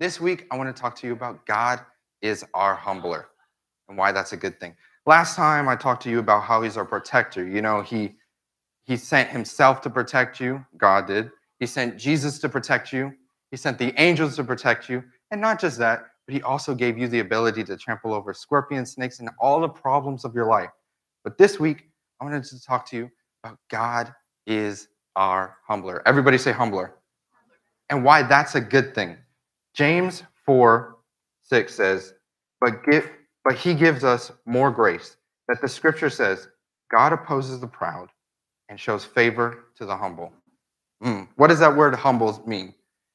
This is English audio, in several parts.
This week, I want to talk to you about God is our humbler and why that's a good thing. Last time I talked to you about how he's our protector. You know, he he sent himself to protect you, God did. He sent Jesus to protect you. He sent the angels to protect you. And not just that, but he also gave you the ability to trample over scorpions, snakes, and all the problems of your life. But this week, I wanted to talk to you about God is our humbler. Everybody say humbler. And why that's a good thing. James 4 6 says, But give but he gives us more grace. That the scripture says, God opposes the proud and shows favor to the humble. Mm. What does that word humble mean?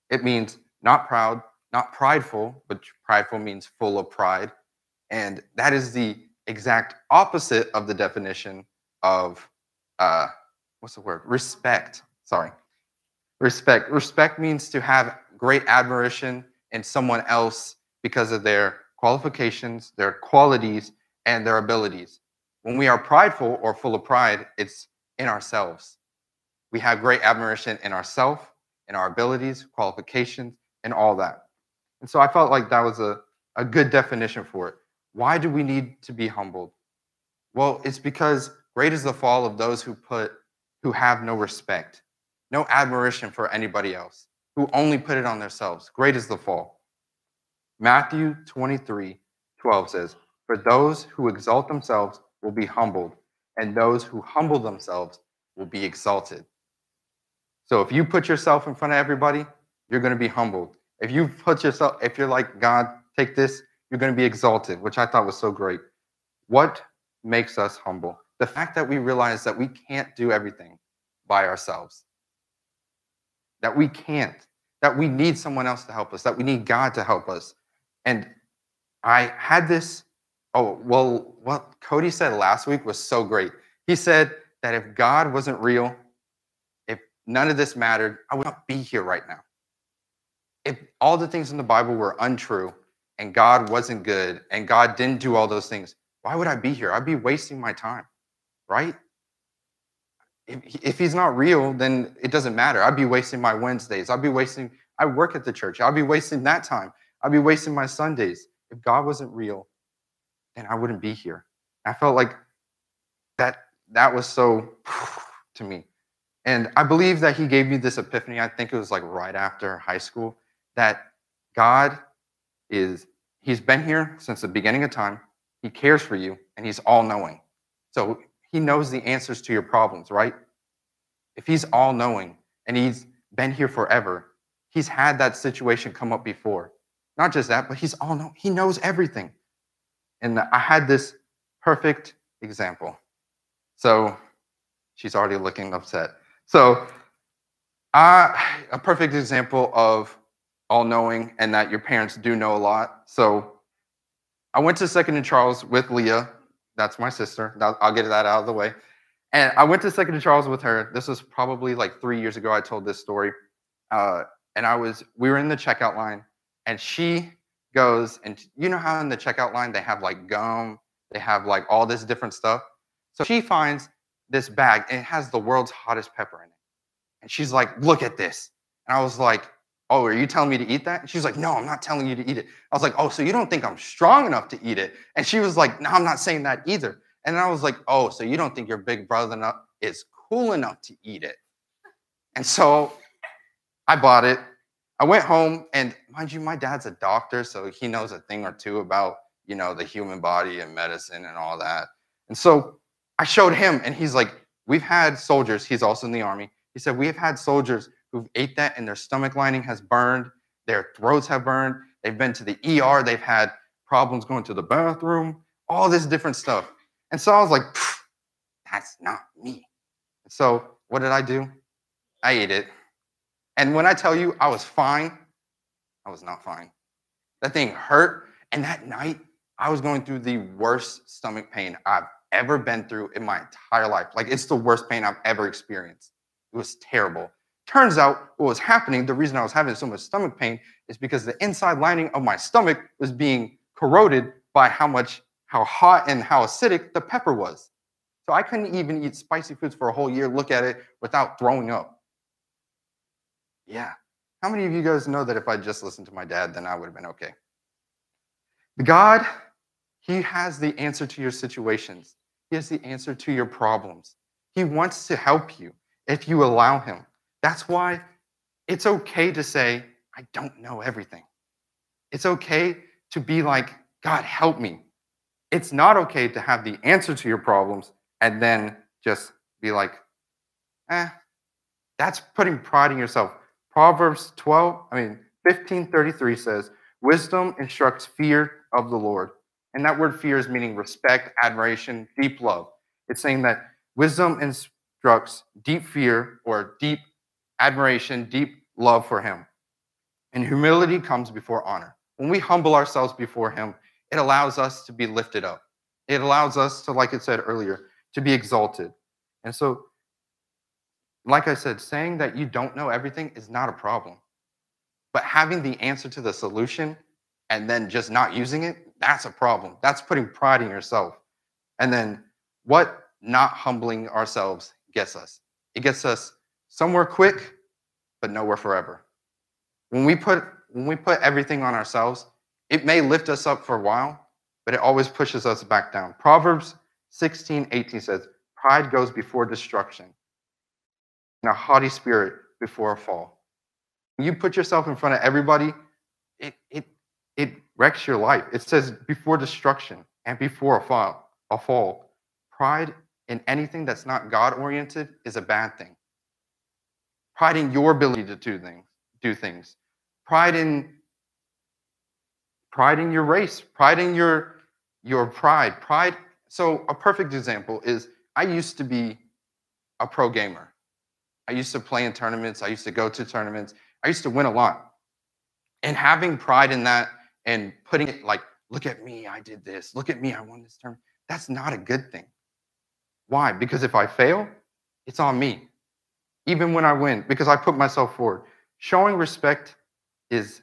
It means not proud, not prideful, but prideful means full of pride. And that is the exact opposite of the definition of uh, what's the word? Respect. Sorry. Respect. Respect means to have great admiration in someone else because of their qualifications, their qualities, and their abilities. When we are prideful or full of pride, it's in ourselves. We have great admiration in ourselves, in our abilities, qualifications, and all that. And so I felt like that was a, a good definition for it. Why do we need to be humbled? Well, it's because great is the fall of those who put who have no respect, no admiration for anybody else, who only put it on themselves. Great is the fall. Matthew 23, 12 says, For those who exalt themselves will be humbled, and those who humble themselves will be exalted. So if you put yourself in front of everybody, you're going to be humbled. If you put yourself, if you're like, God, take this, you're going to be exalted, which I thought was so great. What makes us humble? The fact that we realize that we can't do everything by ourselves, that we can't, that we need someone else to help us, that we need God to help us. And I had this Oh, well, what Cody said last week was so great. He said that if God wasn't real, if none of this mattered, I would not be here right now. If all the things in the Bible were untrue and God wasn't good and God didn't do all those things, why would I be here? I'd be wasting my time, right? If, if he's not real, then it doesn't matter. I'd be wasting my Wednesdays. I'd be wasting, I work at the church. I'd be wasting that time. I'd be wasting my Sundays. If God wasn't real, then I wouldn't be here. I felt like that that was so to me. And I believe that he gave me this epiphany. I think it was like right after high school that God is he's been here since the beginning of time. He cares for you and he's all knowing. So he knows the answers to your problems, right? If he's all knowing and he's been here forever, he's had that situation come up before. Not just that, but he's all know he knows everything. And I had this perfect example. So she's already looking upset. So uh, a perfect example of all knowing and that your parents do know a lot. So I went to Second and Charles with Leah. That's my sister. I'll get that out of the way. And I went to Second and Charles with her. This was probably like three years ago. I told this story. Uh, and I was, we were in the checkout line, and she goes and you know how in the checkout line they have like gum, they have like all this different stuff. So she finds this bag and it has the world's hottest pepper in it. And she's like, look at this. And I was like, oh, are you telling me to eat that? And she's like, no, I'm not telling you to eat it. I was like, oh, so you don't think I'm strong enough to eat it? And she was like, no, I'm not saying that either. And I was like, oh, so you don't think your big brother is cool enough to eat it? And so I bought it I went home, and mind you, my dad's a doctor, so he knows a thing or two about you know the human body and medicine and all that. And so I showed him, and he's like, "We've had soldiers. He's also in the army. He said we've had soldiers who've ate that, and their stomach lining has burned, their throats have burned. They've been to the ER. They've had problems going to the bathroom. All this different stuff." And so I was like, "That's not me." So what did I do? I ate it. And when I tell you I was fine, I was not fine. That thing hurt. And that night, I was going through the worst stomach pain I've ever been through in my entire life. Like, it's the worst pain I've ever experienced. It was terrible. Turns out what was happening, the reason I was having so much stomach pain is because the inside lining of my stomach was being corroded by how much, how hot and how acidic the pepper was. So I couldn't even eat spicy foods for a whole year, look at it without throwing up. Yeah. How many of you guys know that if I just listened to my dad, then I would have been okay? God, He has the answer to your situations, He has the answer to your problems. He wants to help you if you allow Him. That's why it's okay to say, I don't know everything. It's okay to be like, God, help me. It's not okay to have the answer to your problems and then just be like, eh, that's putting pride in yourself. Proverbs 12, I mean, 1533 says, Wisdom instructs fear of the Lord. And that word fear is meaning respect, admiration, deep love. It's saying that wisdom instructs deep fear or deep admiration, deep love for Him. And humility comes before honor. When we humble ourselves before Him, it allows us to be lifted up. It allows us to, like it said earlier, to be exalted. And so like I said, saying that you don't know everything is not a problem. But having the answer to the solution and then just not using it, that's a problem. That's putting pride in yourself. And then what not humbling ourselves gets us? It gets us somewhere quick, but nowhere forever. When we put when we put everything on ourselves, it may lift us up for a while, but it always pushes us back down. Proverbs 16, 18 says, Pride goes before destruction, and a haughty spirit before a fall. When you put yourself in front of everybody, it, it, it wrecks your life. It says before destruction and before a fall, a fall. Pride in anything that's not God oriented is a bad thing. Pride in your ability to do things, do things. Pride in pride in your race, pride in your your pride. Pride. So a perfect example is I used to be a pro gamer. I used to play in tournaments. I used to go to tournaments. I used to win a lot. And having pride in that and putting it like, look at me, I did this. Look at me, I won this tournament. That's not a good thing. Why? Because if I fail, it's on me. Even when I win, because I put myself forward. Showing respect is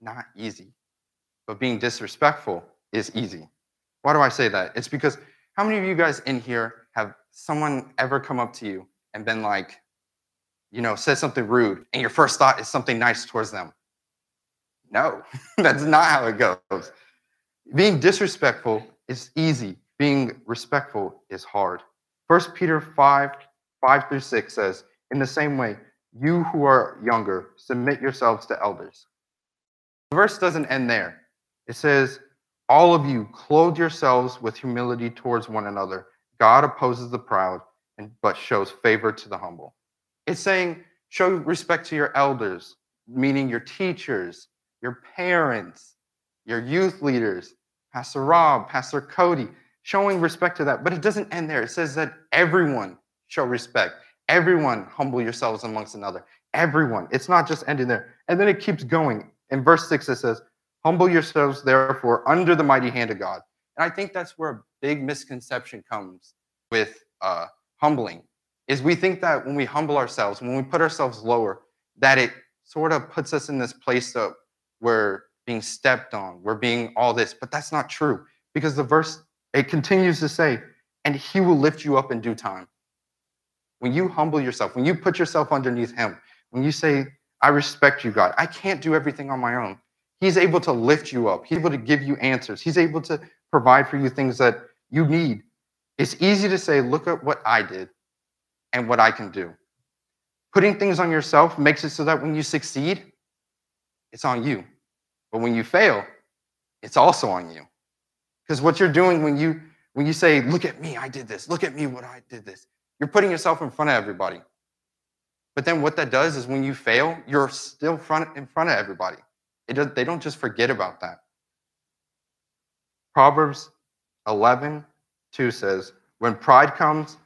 not easy, but being disrespectful is easy. Why do I say that? It's because how many of you guys in here have someone ever come up to you and been like, you know, says something rude and your first thought is something nice towards them. No, that's not how it goes. Being disrespectful is easy. Being respectful is hard. First Peter 5, 5 through 6 says, In the same way, you who are younger, submit yourselves to elders. The verse doesn't end there. It says, All of you, clothe yourselves with humility towards one another. God opposes the proud, and but shows favor to the humble. It's saying show respect to your elders, meaning your teachers, your parents, your youth leaders, Pastor Rob, Pastor Cody, showing respect to that. But it doesn't end there. It says that everyone show respect. Everyone humble yourselves amongst another. Everyone. It's not just ending there. And then it keeps going. In verse 6, it says, Humble yourselves, therefore, under the mighty hand of God. And I think that's where a big misconception comes with uh, humbling is we think that when we humble ourselves, when we put ourselves lower, that it sort of puts us in this place of we're being stepped on, we're being all this, but that's not true because the verse it continues to say, and he will lift you up in due time. When you humble yourself, when you put yourself underneath him, when you say, I respect you, God, I can't do everything on my own. He's able to lift you up. He's able to give you answers. He's able to provide for you things that you need. It's easy to say, look at what I did and what I can do. Putting things on yourself makes it so that when you succeed, it's on you. But when you fail, it's also on you. Because what you're doing when you when you say, look at me, I did this, look at me, what I did this, you're putting yourself in front of everybody. But then what that does is when you fail, you're still front in front of everybody. It does, they don't just forget about that. Proverbs 11, 2 says, When pride comes,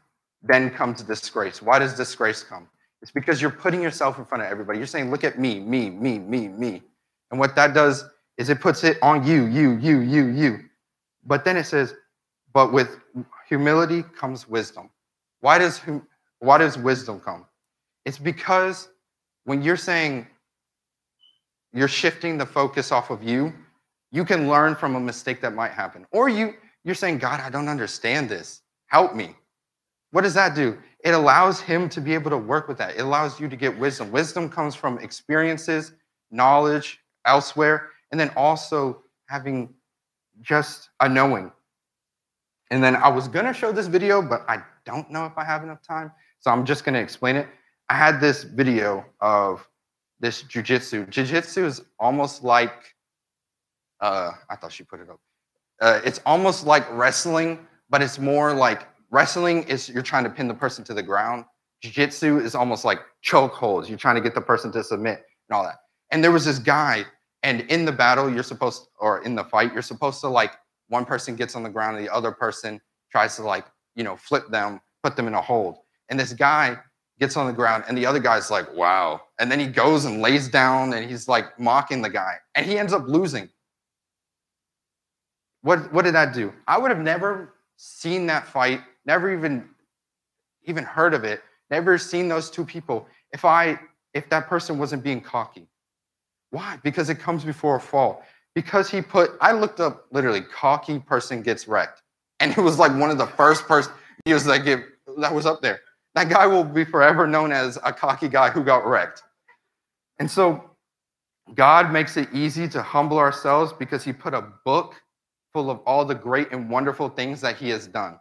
then comes disgrace. Why does disgrace come? It's because you're putting yourself in front of everybody. You're saying, look at me, me, me, me, me. And what that does is it puts it on you, you, you, you, you. But then it says, but with humility comes wisdom. Why does, why does wisdom come? It's because when you're saying you're shifting the focus off of you, you can learn from a mistake that might happen. Or you, you're saying, God, I don't understand this. Help me. What does that do? It allows him to be able to work with that. It allows you to get wisdom. Wisdom comes from experiences, knowledge elsewhere, and then also having just a knowing. And then I was gonna show this video, but I don't know if I have enough time. So I'm just gonna explain it. I had this video of this jujitsu. Jujitsu is almost like, uh, I thought she put it up. Uh, it's almost like wrestling, but it's more like wrestling is you're trying to pin the person to the ground. Jiu-jitsu is almost like choke holds. You're trying to get the person to submit and all that. And there was this guy, and in the battle, you're supposed, or in the fight, you're supposed to like one person gets on the ground and the other person tries to like, you know, flip them, put them in a hold. And this guy gets on the ground and the other guy's like, wow. And then he goes and lays down and he's like mocking the guy and he ends up losing. What, what did that do? I would have never seen that fight, never even even heard of it, never seen those two people if I if that person wasn't being cocky. Why? Because it comes before a fall. Because he put I looked up literally cocky person gets wrecked. And it was like one of the first person he was like that was up there. That guy will be forever known as a cocky guy who got wrecked. And so God makes it easy to humble ourselves because he put a book full of all the great and wonderful things that he has done.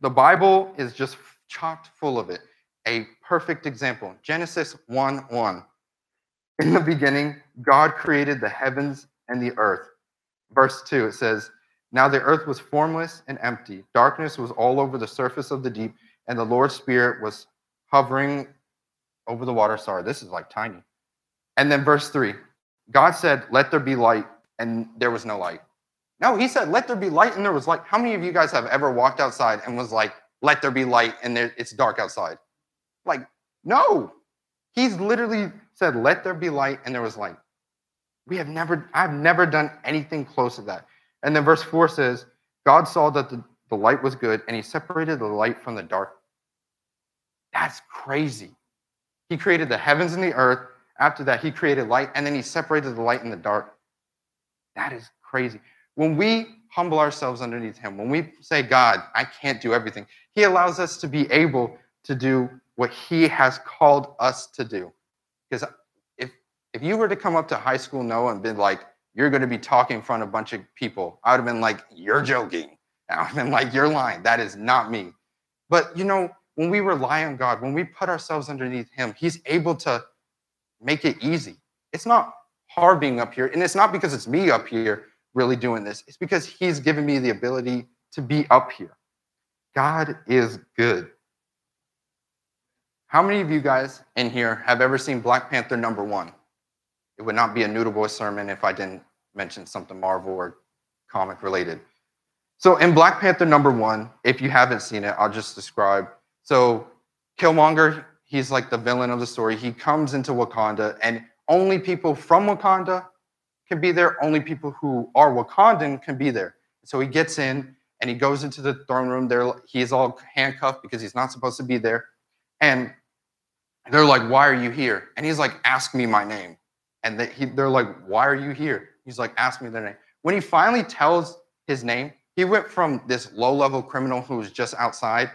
The Bible is just chocked full of it. A perfect example Genesis 1 1. In the beginning, God created the heavens and the earth. Verse 2, it says, Now the earth was formless and empty. Darkness was all over the surface of the deep, and the Lord's Spirit was hovering over the water. Sorry, this is like tiny. And then verse 3 God said, Let there be light, and there was no light. No, he said, let there be light, and there was light. How many of you guys have ever walked outside and was like, let there be light, and there, it's dark outside? Like, no. He's literally said, let there be light, and there was light. We have never, I've never done anything close to that. And then verse 4 says, God saw that the, the light was good, and he separated the light from the dark. That's crazy. He created the heavens and the earth. After that, he created light, and then he separated the light and the dark. That is crazy. When we humble ourselves underneath Him, when we say, God, I can't do everything, He allows us to be able to do what He has called us to do. Because if, if you were to come up to high school Noah and been like, you're going to be talking in front of a bunch of people, I would have been like, you're joking. I would have been like, you're lying. That is not me. But you know, when we rely on God, when we put ourselves underneath Him, He's able to make it easy. It's not hard being up here, and it's not because it's me up here really doing this? It's because He's given me the ability to be up here. God is good. How many of you guys in here have ever seen Black Panther number one? It would not be a Noodle Boy sermon if I didn't mention something Marvel or comic related. So in Black Panther number one, if you haven't seen it, I'll just describe. So Killmonger, he's like the villain of the story. He comes into Wakanda, and only people from Wakanda can be there. Only people who are Wakandan can be there. So he gets in and he goes into the throne room. There, he's all handcuffed because he's not supposed to be there. And they're like, "Why are you here?" And he's like, "Ask me my name." And they, he, they're like, "Why are you here?" He's like, "Ask me their name." When he finally tells his name, he went from this low-level criminal who was just outside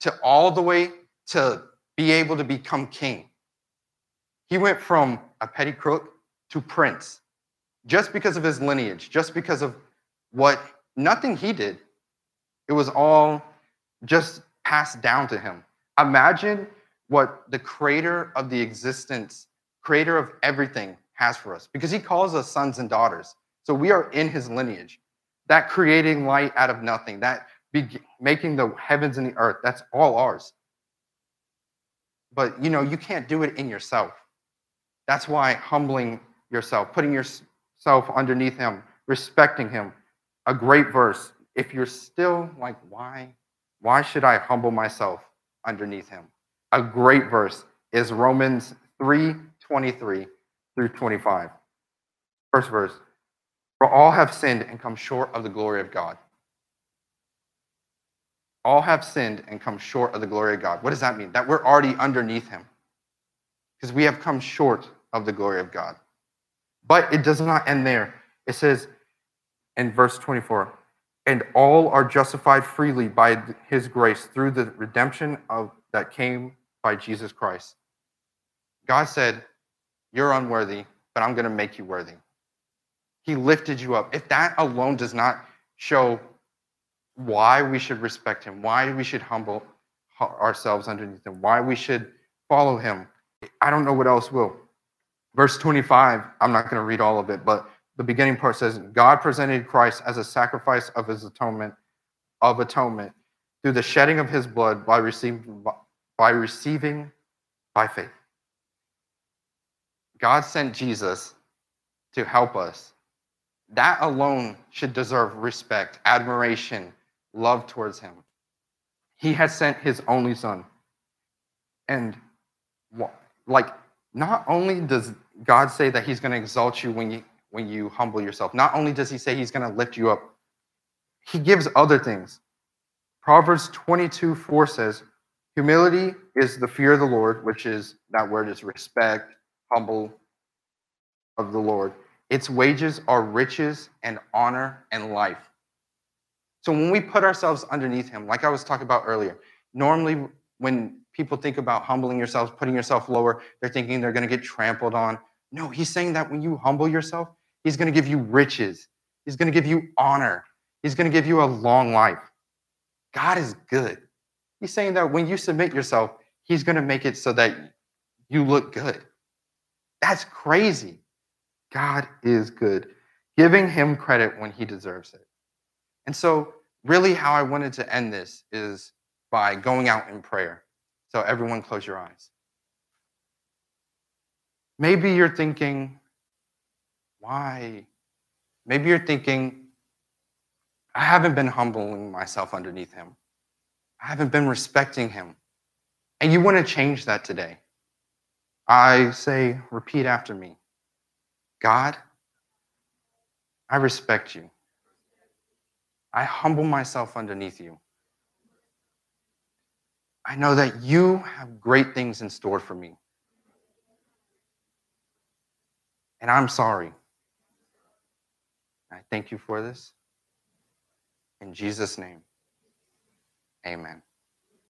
to all the way to be able to become king. He went from a petty crook to prince just because of his lineage, just because of what nothing he did. It was all just passed down to him. Imagine what the creator of the existence, creator of everything, has for us because he calls us sons and daughters. So we are in his lineage. That creating light out of nothing, that making the heavens and the earth, that's all ours. But you know, you can't do it in yourself. That's why humbling yourself, putting your, self underneath him, respecting him. A great verse. If you're still like, why? Why should I humble myself underneath him? A great verse is Romans 3 23 through 25. First verse. For all have sinned and come short of the glory of God. All have sinned and come short of the glory of God. What does that mean? That we're already underneath him. Because we have come short of the glory of God. But it does not end there. It says in verse 24, and all are justified freely by his grace through the redemption of that came by Jesus Christ. God said, You're unworthy, but I'm going to make you worthy. He lifted you up. If that alone does not show why we should respect him, why we should humble ourselves underneath him, why we should follow him, I don't know what else will. Verse 25, I'm not going to read all of it, but the beginning part says, God presented Christ as a sacrifice of his atonement, of atonement, through the shedding of his blood by receiving by receiving by faith. God sent Jesus to help us. That alone should deserve respect, admiration, love towards him. He has sent his only son. And like not only does God say that he's going to exalt you when you when you humble yourself. Not only does he say he's going to lift you up, he gives other things. Proverbs 22 4 says, Humility is the fear of the Lord, which is that word is respect, humble of the Lord. Its wages are riches and honor and life. So when we put ourselves underneath him, like I was talking about earlier, normally when people think about humbling yourselves, putting yourself lower, they're thinking they're going to get trampled on. No, he's saying that when you humble yourself, He's going to give you riches. He's going to give you honor. He's going to give you a long life. God is good. He's saying that when you submit yourself, He's going to make it so that you look good. That's crazy. God is good, giving Him credit when He deserves it. And so, really, how I wanted to end this is by going out in prayer. So, everyone, close your eyes. Maybe you're thinking, why? Maybe you're thinking, I haven't been humbling myself underneath him. I haven't been respecting him. And you want to change that today. I say, repeat after me God, I respect you. I humble myself underneath you. I know that you have great things in store for me. And I'm sorry. I thank you for this. In Jesus' name, amen.